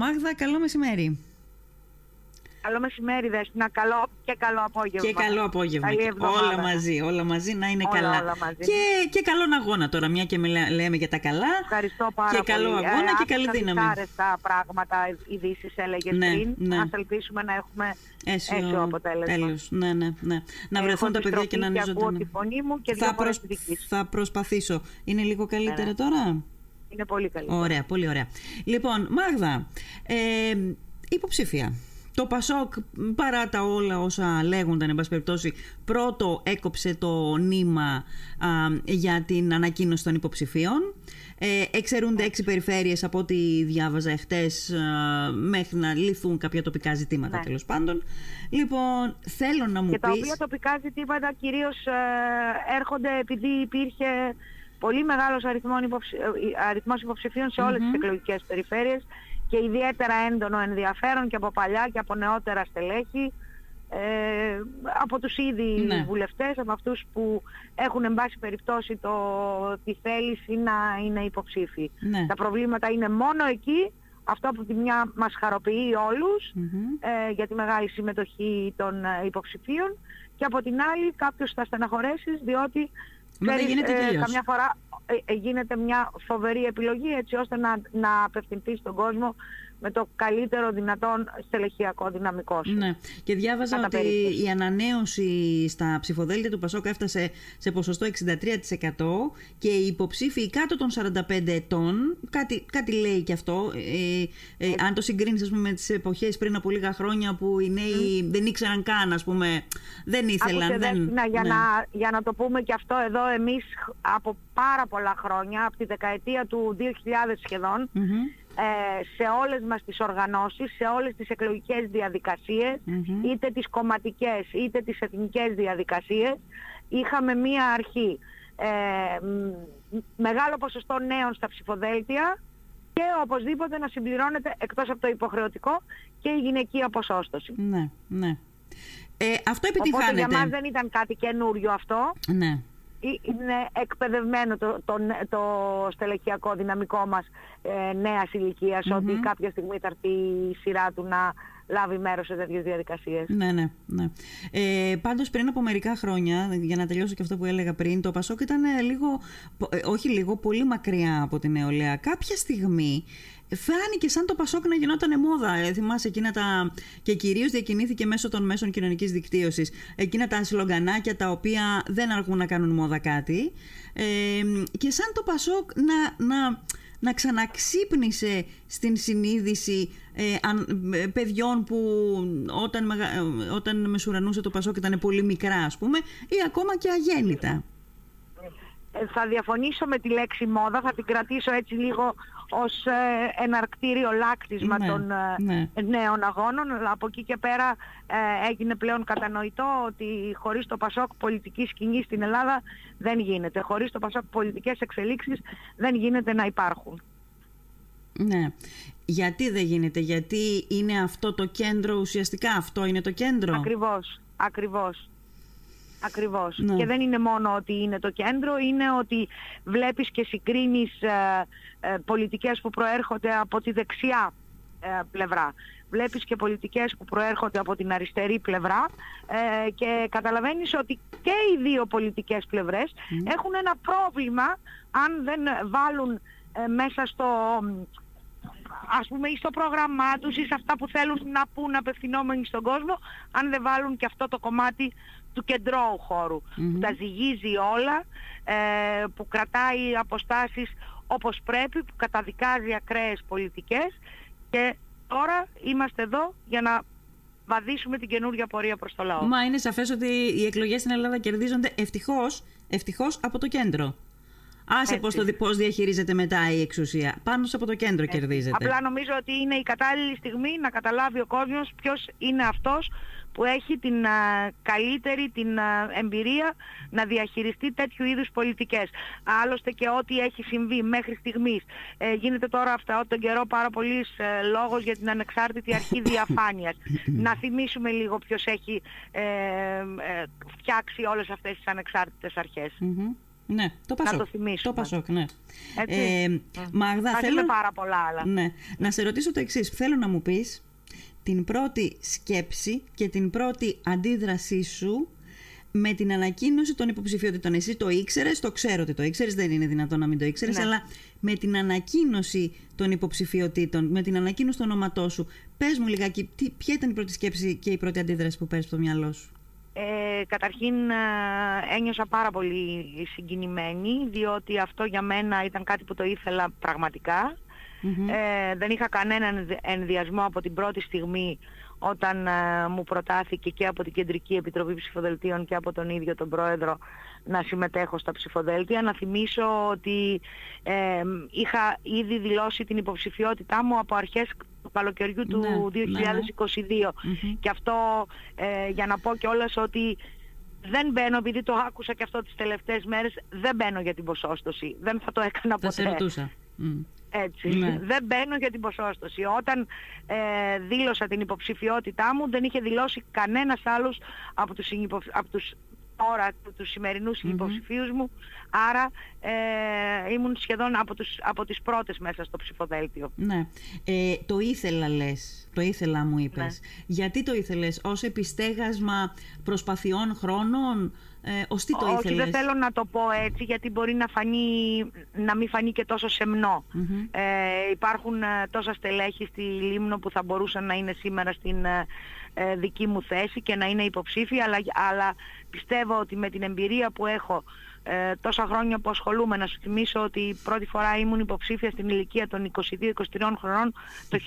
Μάγδα, καλό μεσημέρι. Καλό μεσημέρι, Δέσποινα. Καλό και καλό απόγευμα. Και καλό απόγευμα. όλα μαζί, όλα μαζί να είναι όλα, καλά. Όλα μαζί. Και, και καλό αγώνα τώρα, μια και λέμε για τα καλά. Ευχαριστώ πάρα και καλό πολύ. αγώνα ε, και καλή δύναμη. άρεστα πράγματα, ειδήσεις έλεγες ναι, πριν. Ναι. Ας ελπίσουμε να έχουμε αίσιο, αίσιο αποτέλεσμα. Τέλος. Ναι, ναι, ναι. Να βρεθούν τα παιδιά και να ανοίξουν. ζωντανά. τη φωνή μου και θα, προσ... θα προσπαθήσω. Είναι λίγο καλύτερα ναι, ναι. τώρα; Είναι πολύ καλύτερα. Ωραία, πολύ ωραία. Λοιπόν, Μάγδα, ε, υποψήφια. Το Πασόκ, παρά τα όλα όσα λέγονταν, εν πάση περιπτώσει, πρώτο έκοψε το νήμα α, για την ανακοίνωση των υποψηφίων. Ε, εξαιρούνται έξι περιφέρειες από ό,τι διάβαζα εχθές μέχρι να λυθούν κάποια τοπικά ζητήματα ναι. τέλος πάντων. Λοιπόν, θέλω να μου και πεις... τα οποία τοπικά ζητήματα κυρίως ε, έρχονται επειδή υπήρχε πολύ μεγάλος αριθμός, υποψη... αριθμός υποψηφίων σε όλες mm-hmm. τις εκλογικές περιφέρειες και ιδιαίτερα έντονο ενδιαφέρον και από παλιά και από νεότερα στελέχη ε, από τους ήδη ναι. βουλευτές, από αυτούς που έχουν εν πάση περιπτώσει το, τη θέληση να είναι υποψήφοι. Ναι. Τα προβλήματα είναι μόνο εκεί, αυτό από τη μια μας χαροποιεί όλους mm-hmm. ε, για τη μεγάλη συμμετοχή των ε, υποψηφίων και από την άλλη κάποιος θα στεναχωρέσεις διότι ξέρεις, ε, καμιά φορά ε, γίνεται μια φοβερή επιλογή έτσι ώστε να, να απευθυνθεί στον κόσμο με το καλύτερο δυνατόν στελεχειακό δυναμικό σου. Ναι. Και διάβαζα Κατά ότι περίπτωση. η ανανέωση στα ψηφοδέλτια του Πασόκ έφτασε σε ποσοστό 63% και οι υποψήφοι κάτω των 45 ετών, κάτι, κάτι λέει και αυτό, ε, ε, αν το συγκρίνεις ας πούμε, με τις εποχές πριν από λίγα χρόνια που οι νέοι δεν ήξεραν καν, ας πούμε, δεν ήθελαν. Άκουσε, δεν, Δέσποινα, για, ναι. να, για να το πούμε και αυτό εδώ εμείς από πάρα πολλά χρόνια, από τη δεκαετία του 2000 σχεδόν, Mm-hmm. Ε, σε όλες μας τις οργανώσεις, σε όλες τις εκλογικές διαδικασίες, Mm-hmm. είτε τις κομματικές είτε τις εθνικές διαδικασίες, είχαμε μία αρχή. Ε, μ, μεγάλο ποσοστό νέων στα ψηφοδέλτια και οπωσδήποτε να συμπληρώνεται εκτός από το υποχρεωτικό και η γυναικεία ποσόστοση. Ναι, ναι. Ε, αυτό Οπότε επιτυχάνεται. για μας δεν ήταν κάτι καινούριο αυτό. Ναι. Είναι εκπαιδευμένο το, το, το στελεχειακό δυναμικό μας ε, νέας ηλικίας Mm-hmm. ότι κάποια στιγμή θα έρθει η σειρά του να λάβει μέρος σε τέτοιες διαδικασίες. Ναι, ναι, ναι. Ε, πάντως πριν από μερικά χρόνια, για να τελειώσω και αυτό που έλεγα πριν, το Πασόκ ήταν ε, λίγο, ε, όχι λίγο, πολύ μακριά από την νεολαία. Κάποια στιγμή φάνηκε σαν το Πασόκ να γινόταν μόδα. Ε, θυμάσαι εκείνα τα. και κυρίως διακινήθηκε μέσω των μέσων κοινωνικής δικτύωσης. Εκείνα τα σλογγανάκια τα οποία δεν αργούν να κάνουν μόδα κάτι. Ε, και σαν το Πασόκ να, να, να ξαναξύπνησε στην συνείδηση ε, αν, ε, παιδιών που όταν, μεγα, όταν μεσουρανούσε το Πασόκ ήταν πολύ μικρά ας πούμε ή ακόμα και αγέννητα. Ε, θα διαφωνήσω με τη λέξη μόδα, θα την κρατήσω έτσι λίγο ως ε, εναρκτήριο λάκτισμα Ναι, των ε, ναι. νέων αγώνων. Αλλά από εκεί και πέρα ε, έγινε πλέον κατανοητό ότι χωρίς το Πασόκ πολιτική σκηνή στην Ελλάδα δεν γίνεται. Χωρίς το Πασόκ πολιτικές εξελίξεις δεν γίνεται να υπάρχουν. Ναι. Γιατί δεν γίνεται, γιατί είναι αυτό το κέντρο, ουσιαστικά αυτό είναι το κέντρο; Ακριβώς, ακριβώς. Ακριβώς. Ναι. Και δεν είναι μόνο ότι είναι το κέντρο, είναι ότι βλέπεις και συγκρίνεις ε, ε, πολιτικές που προέρχονται από τη δεξιά ε, πλευρά. Βλέπεις και πολιτικές που προέρχονται από την αριστερή πλευρά ε, και καταλαβαίνεις ότι και οι δύο πολιτικές πλευρές έχουν ένα πρόβλημα αν δεν βάλουν ε, μέσα στο ας πούμε ή στο πρόγραμμά τους ή σε αυτά που θέλουν να πούν απευθυνόμενοι στον κόσμο αν δεν βάλουν και αυτό το κομμάτι του κεντρώου χώρου που τα ζυγίζει όλα ε, που κρατάει αποστάσεις όπως πρέπει που καταδικάζει ακραίες πολιτικές και τώρα είμαστε εδώ για να βαδίσουμε την καινούργια πορεία προς το λαό. Μα είναι σαφές ότι οι εκλογές στην Ελλάδα κερδίζονται ευτυχώς, ευτυχώς από το κέντρο. Άσε πώς, το, πώς διαχειρίζεται μετά η εξουσία. Πάνω από το κέντρο Έτσι. κερδίζεται. Απλά νομίζω ότι είναι η κατάλληλη στιγμή να καταλάβει ο κόσμος ποιος είναι αυτός που έχει την α, καλύτερη την α, εμπειρία να διαχειριστεί τέτοιου είδους πολιτικές. Άλλωστε και ό,τι έχει συμβεί μέχρι στιγμής. Ε, γίνεται τώρα αυτά τον καιρό πάρα πολύ ε, λόγος για την ανεξάρτητη αρχή διαφάνειας. να θυμίσουμε λίγο ποιος έχει ε, ε, φτιάξει όλες αυτές τις ανεξάρτητες αρχές. Μμμ. Ναι, το Πασόκ. Να το θυμίσουμε. Το Πασόκ, ναι. Έτσι. Ε, Μάγδα, Θα θέλω... πάρα πολλά άλλα. Ναι. Να σε ρωτήσω το εξής. Θέλω να μου πεις την πρώτη σκέψη και την πρώτη αντίδρασή σου με την ανακοίνωση των υποψηφιότητων. Εσύ το ήξερες, το ξέρω ότι το ήξερες, δεν είναι δυνατόν να μην το ήξερες, Ναι. αλλά με την ανακοίνωση των υποψηφιότητων, με την ανακοίνωση του ονόματό σου, πες μου λιγάκι, τι, ποια ήταν η πρώτη σκέψη και η πρώτη αντίδραση που παίρνει στο μυαλό σου; Ε, καταρχήν ε, ένιωσα πάρα πολύ συγκινημένη διότι αυτό για μένα ήταν κάτι που το ήθελα πραγματικά. Μμμ. Ε, δεν είχα κανέναν ενδιασμό από την πρώτη στιγμή όταν ε, μου προτάθηκε και από την Κεντρική Επιτροπή Ψηφοδελτίων και από τον ίδιο τον Πρόεδρο να συμμετέχω στα ψηφοδέλτια. Να θυμίσω ότι ε, είχα ήδη δηλώσει την υποψηφιότητά μου από αρχές του καλοκαιριού του Ναι, ναι, ναι. 2022. Μμμ. Και αυτό ε, για να πω κιόλας ότι δεν μπαίνω, επειδή το άκουσα και αυτό τις τελευταίες μέρες, δεν μπαίνω για την ποσόστοση. Δεν θα το έκανα Θα σε ποτέ. ρωτούσα. Μμ. Έτσι. Ναι. Δεν μπαίνω για την ποσόστοση. Όταν ε, δήλωσα την υποψηφιότητά μου δεν είχε δηλώσει κανένας άλλος από τους, συνυπο- από τους τώρα τους σημερινούς συνυποψηφίους μου. Άρα ε, ήμουν σχεδόν από, τους, από τις πρώτες μέσα στο ψηφοδέλτιο. Ναι. Ε, το ήθελα λες, το ήθελα μου είπες. Ναι. Γιατί το ήθελες, ως επιστέγασμα προσπαθειών χρόνων, ε, ως τι το Όχι, ήθελες; δεν θέλω να το πω έτσι γιατί μπορεί να, φανεί, να μην φανεί και τόσο σεμνό. Μμμ. Ε, υπάρχουν ε, τόσα στελέχη στη Λίμνο που θα μπορούσαν να είναι σήμερα στην ε, ε, δική μου θέση και να είναι υποψήφοι, αλλά, αλλά πιστεύω ότι με την εμπειρία που έχω ε, τόσα χρόνια που ασχολούμαι, να σου θυμίσω ότι πρώτη φορά ήμουν υποψήφια στην ηλικία των 22-23 χρονών το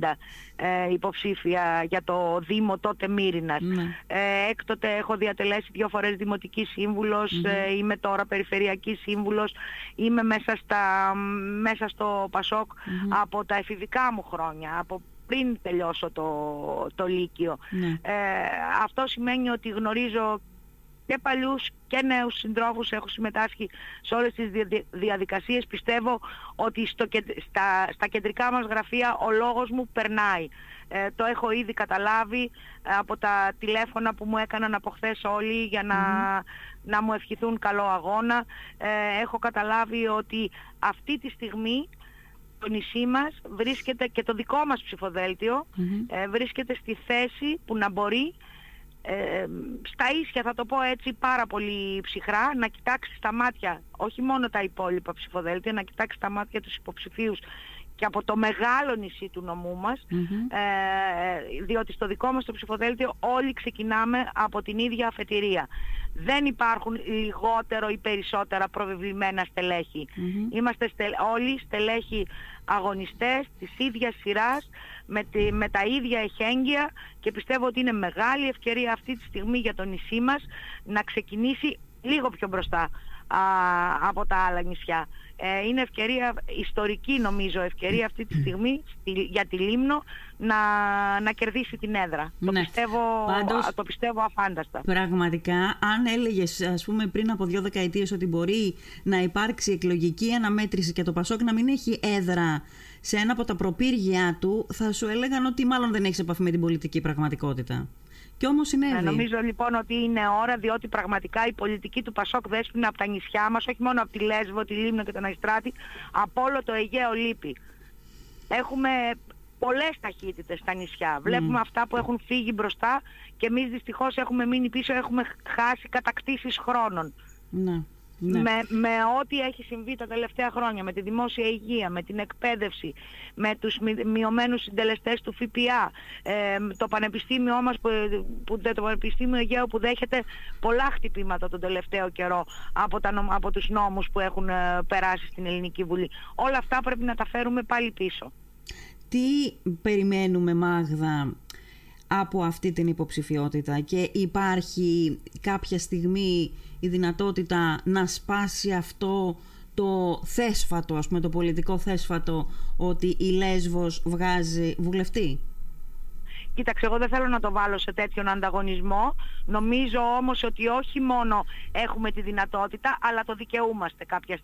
1990 ε, υποψήφια για το Δήμο τότε Μύρινας. Ναι. Ε, έκτοτε έχω διατελέσει δύο φορές δημοτικής σύμβουλος, ε, είμαι τώρα περιφερειακής σύμβουλος, είμαι μέσα, στα, μέσα στο πασοκ από τα εφηβικά μου χρόνια, από πριν τελειώσω το, το Λύκειο. Ναι. Ε, αυτό σημαίνει ότι γνωρίζω και παλιούς και νέους συντρόφους έχω συμμετάσχει σε όλες τις δια- διαδικασίες. Πιστεύω ότι στο, κεντ- στα, στα κεντρικά μας γραφεία ο λόγος μου περνάει. Ε, το έχω ήδη καταλάβει ε, από τα τηλέφωνα που μου έκαναν από χθες όλοι για να, να μου ευχηθούν καλό αγώνα. Ε, έχω καταλάβει ότι αυτή τη στιγμή το νησί μας βρίσκεται και το δικό μας ψηφοδέλτιο Μμμ. ε, βρίσκεται στη θέση που να μπορεί ε, στα ίσια θα το πω έτσι πάρα πολύ ψυχρά να κοιτάξει στα μάτια όχι μόνο τα υπόλοιπα ψηφοδέλτια να κοιτάξει στα μάτια τους υποψηφίους και από το μεγάλο νησί του νομού μας Μμμ. ε, διότι στο δικό μας το ψηφοδέλτιο όλοι ξεκινάμε από την ίδια αφετηρία. Δεν υπάρχουν λιγότερο ή περισσότερα προβεβλημένα στελέχη. Μμμ. Είμαστε στελ- όλοι στελέχοι αγωνιστές της ίδιας σειράς με, τη- με τα ίδια εχέγγυα και πιστεύω ότι είναι μεγάλη ευκαιρία αυτή τη στιγμή για το νησί μας να ξεκινήσει λίγο πιο μπροστά α, από τα άλλα νησιά. Ε, είναι ευκαιρία ιστορική νομίζω ευκαιρία αυτή τη στιγμή στη- για τη Λίμνο να, να κερδίσει την έδρα. Το, Ναι. πιστεύω, Πάντως- α, το πιστεύω αφάνταστα. Πραγματικά, αν έλεγες, ας πούμε, πριν από δύο δεκαετίες ότι μπορεί να υπάρξει εκλογική αναμέτρηση και το Πασόκ να μην έχει έδρα σε ένα από τα προπύργια του, θα σου έλεγαν ότι μάλλον δεν έχεις επαφή με την πολιτική πραγματικότητα. Και όμως συνέβη. Ε, νομίζω λοιπόν ότι είναι ώρα διότι πραγματικά η πολιτική του Πασόκ δέσποινα από τα νησιά μας, όχι μόνο από τη Λέσβο, τη Λίμνο και τον Αϊστράτη, από όλο το Αιγαίο λείπει. Έχουμε πολλές ταχύτητες στα νησιά. Βλέπουμε αυτά που έχουν φύγει μπροστά και εμείς δυστυχώς έχουμε μείνει πίσω, έχουμε χάσει κατακτήσεις χρόνων. Ναι. Ναι. Με, με ό,τι έχει συμβεί τα τελευταία χρόνια, με τη δημόσια υγεία, με την εκπαίδευση, με τους μη- μειωμένους συντελεστές του ΦΠΑ, ε, το πανεπιστήμιό μας, που, που, το Πανεπιστήμιο Αιγαίου που δέχεται πολλά χτυπήματα τον τελευταίο καιρό από, τα, νομ- από τους νόμους που έχουν ε, περάσει στην Ελληνική Βουλή. Όλα αυτά πρέπει να τα φέρουμε πάλι πίσω. Τι περιμένουμε Μάγδα από αυτή την υποψηφιότητα; Και υπάρχει κάποια στιγμή η δυνατότητα να σπάσει αυτό το θέσφατο, ας πούμε το πολιτικό θέσφατο ότι η Λέσβος βγάζει βουλευτή; Κοίταξε, εγώ δεν θέλω να το βάλω σε τέτοιον ανταγωνισμό. Νομίζω όμως ότι όχι μόνο έχουμε τη δυνατότητα, αλλά το δικαιούμαστε κάποια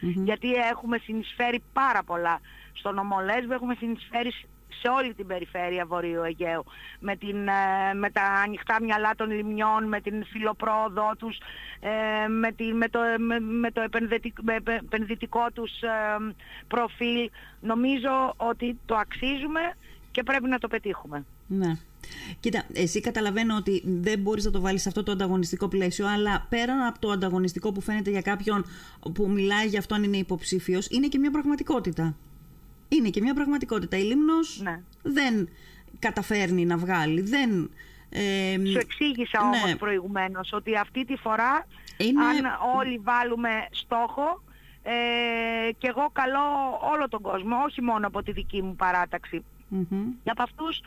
Γιατί έχουμε συνεισφέρει πάρα πολλά στο νομό έχουμε συνεισφέρει σε όλη την περιφέρεια Βορείου Αιγαίου με, την, ε, με τα ανοιχτά μυαλά των λιμνιών, με την φιλοπρόοδό τους, ε, με, τη, με, το, με, το επενδυτικό τους ε, προφίλ. Νομίζω ότι το αξίζουμε και πρέπει να το πετύχουμε. Ναι. Κοίτα, εσύ καταλαβαίνω ότι δεν μπορείς να το βάλεις σε αυτό το ανταγωνιστικό πλαίσιο, αλλά πέραν από το ανταγωνιστικό που φαίνεται για κάποιον που μιλάει για αυτό αν είναι υποψήφιος, είναι και μια πραγματικότητα. Είναι και μια πραγματικότητα. Η Λίμνος ναι. δεν καταφέρνει να βγάλει, δεν... Ε, Σου εξήγησα ναι. όμως προηγουμένως ότι αυτή τη φορά αν όλοι βάλουμε στόχο ε, και εγώ καλώ όλο τον κόσμο, όχι μόνο από τη δική μου παράταξη, mm-hmm. από αυτούς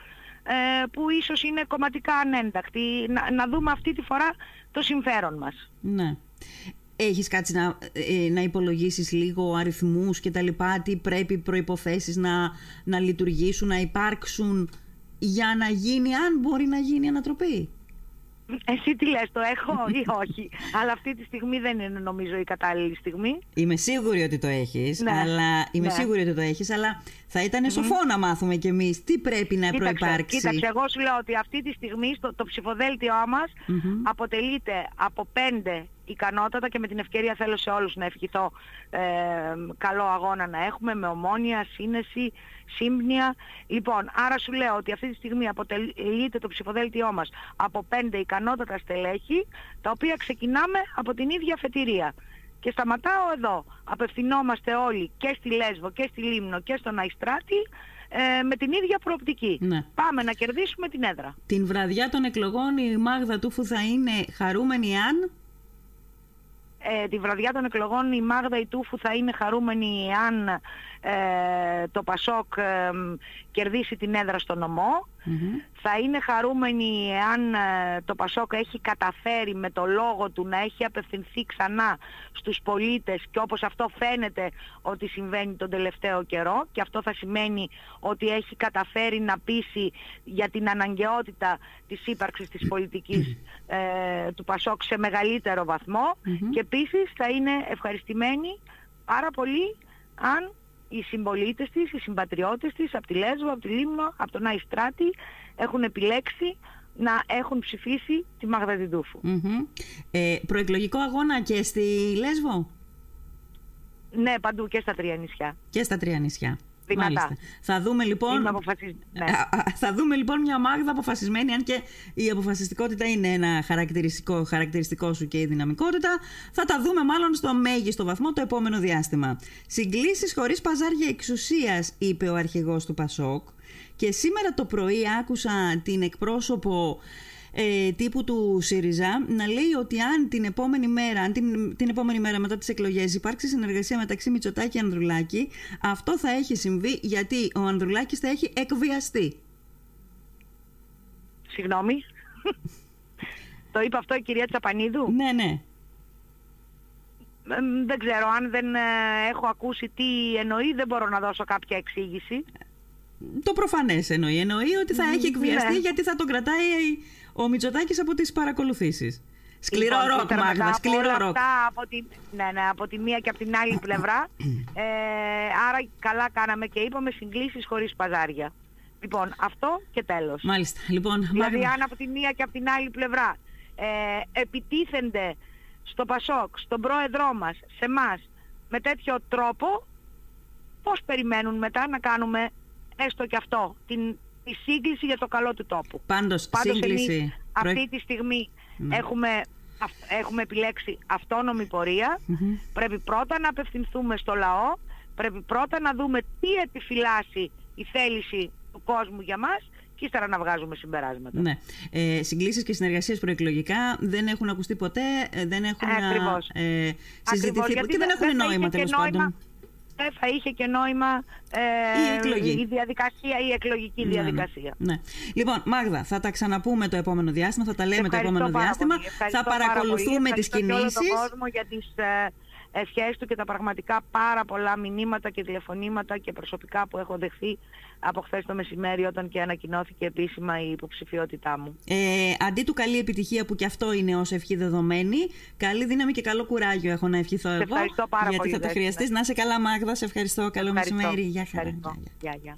ε, που ίσως είναι κομματικά ανέντακτοι, να, να δούμε αυτή τη φορά το συμφέρον μας. Ναι. Έχεις κάτσει να, ε, να υπολογίσεις λίγο αριθμούς και τα λοιπά, τι πρέπει προϋποθέσεις να, να λειτουργήσουν, να υπάρξουν για να γίνει, αν μπορεί να γίνει ανατροπή; Εσύ τι λες, το έχω ή όχι; αλλά αυτή τη στιγμή δεν είναι νομίζω η κατάλληλη στιγμή. Είμαι σίγουρη ότι το έχεις, ναι. αλλά, είμαι ναι. σίγουρη ότι το έχεις, αλλά θα ήταν σοφό να μάθουμε κι εμείς τι πρέπει να κοίταξε, προϋπάρξει. Κοίταξε, εγώ σου λέω ότι αυτή τη στιγμή στο, το ψηφοδέλτιό μας αποτελείται από πέντε ικανότατα και με την ευκαιρία θέλω σε όλους να ευχηθώ ε, καλό αγώνα να έχουμε με ομόνια, σύνεση, σύμπνοια. Λοιπόν, άρα σου λέω ότι αυτή τη στιγμή αποτελείται το ψηφοδέλτιό μας από πέντε ικανότατα στελέχη, τα οποία ξεκινάμε από την ίδια φετηρία. Και σταματάω εδώ. Απευθυνόμαστε όλοι και στη Λέσβο και στη Λίμνο και στον Αϊστράτη ε, με την ίδια προοπτική. Ναι. Πάμε να κερδίσουμε την έδρα. Την βραδιά των εκλογών η Μάγδα Τούφου θα είναι χαρούμενη αν; Ε, τη βραδιά των εκλογών η Μάγδα Ιτούφου θα είναι χαρούμενη αν ε, το Πασόκ ε, κερδίσει την έδρα στο νομο Θα είναι χαρούμενη αν ε, το Πασόκ έχει καταφέρει με το λόγο του να έχει απευθυνθεί ξανά στους πολίτες και όπως αυτό φαίνεται ότι συμβαίνει τον τελευταίο καιρό και αυτό θα σημαίνει ότι έχει καταφέρει να πείσει για την αναγκαιότητα της ύπαρξης της πολιτικής του Πασόκ σε μεγαλύτερο και επίσης θα είναι ευχαριστημένη πάρα πολύ αν οι συμπολίτες της, οι συμπατριώτες της από τη Λέσβο, από τη Λίμνο, από τον Αϊστράτη έχουν επιλέξει να έχουν ψηφίσει τη Μάγδα ε, προεκλογικό αγώνα και στη Λέσβο; Ναι, παντού και στα τρία νησιά. Και στα τρία νησιά. Θα δούμε λοιπόν. Ναι. Θα δούμε λοιπόν μια Μάγδα αποφασισμένη, αν και η αποφασιστικότητα είναι ένα χαρακτηριστικό, χαρακτηριστικό σου και η δυναμικότητα. Θα τα δούμε μάλλον στο μέγιστο βαθμό το επόμενο διάστημα. Συγκλήσεις χωρίς παζάρια εξουσίας, είπε ο αρχηγός του Πασόκ. Και σήμερα το πρωί άκουσα την εκπρόσωπο ε, τύπου του ΣΥΡΙΖΑ να λέει ότι αν την επόμενη μέρα, αν την, την επόμενη μέρα μετά τις εκλογές υπάρξει συνεργασία μεταξύ Μητσοτάκη και Ανδρουλάκη, αυτό θα έχει συμβεί γιατί ο Ανδρουλάκης θα έχει εκβιαστεί. Συγγνώμη. Το είπε αυτό η κυρία Τσαπανίδου; Ναι, ναι. Δεν ξέρω, αν δεν ε, έχω ακούσει τι εννοεί, δεν μπορώ να δώσω κάποια εξήγηση. Το προφανές εννοεί. Εννοεί ότι θα έχει εκβιαστεί ναι. γιατί θα τον κρατάει ο Μητσοτάκης από τις παρακολουθήσεις. Σκληρό λοιπόν, ροκ, Μάγδα, σκληρό ροκ. Από τη, ναι, ναι, από τη μία και από την άλλη πλευρά. Ε, άρα καλά κάναμε και είπαμε συγκλήσεις χωρίς παζάρια. Λοιπόν, αυτό και τέλος. Μάλιστα. Λοιπόν, δηλαδή, αν από τη μία και από την άλλη πλευρά ε, επιτίθενται στο Πασόκ, στον πρόεδρό μας, σε εμάς με τέτοιο τρόπο, πώς περιμένουν μετά να κάνουμε έστω και αυτό, την η σύγκληση για το καλό του τόπου. Πάντως, Πάντως σύγκληση... εμείς αυτή τη στιγμή ναι. έχουμε, έχουμε επιλέξει αυτόνομη Πρέπει πρώτα να απευθυνθούμε στο λαό. Πρέπει πρώτα να δούμε τι επιφυλάσσει η θέληση του κόσμου για μας και ύστερα να βγάζουμε συμπεράσματα. Ναι. Ε, συγκλήσεις και συνεργασίες προεκλογικά δεν έχουν ακουστεί ποτέ, ε, δεν έχουν ε, συζητηθεί και δεν έχουν νόημα τέλος πάντων θα είχε και νόημα ε, η, η διαδικασία, η εκλογική ναι, ναι. διαδικασία. Ναι, Λοιπόν, Μάγδα, θα τα ξαναπούμε το επόμενο διάστημα, θα τα λέμε το επόμενο διάστημα. θα παρακολουθούμε τις κινήσεις. Ευχαριστώ τον κόσμο για τις ε, ευχές του και τα πραγματικά πάρα πολλά μηνύματα και τηλεφωνήματα και προσωπικά που έχω δεχθεί από χθες το μεσημέρι όταν και ανακοινώθηκε επίσημα η υποψηφιότητά μου. Ε, αντί του καλή επιτυχία που και αυτό είναι ως ευχή δεδομένη, καλή δύναμη και καλό κουράγιο έχω να ευχηθώ εγώ. Ευχαριστώ πάρα γιατί πολύ. Γιατί θα το χρειαστείς. Να είσαι καλά Μάγδα, σε ευχαριστώ. Καλό ευχαριστώ. μεσημέρι. Γεια χαρά. Γεια, γεια.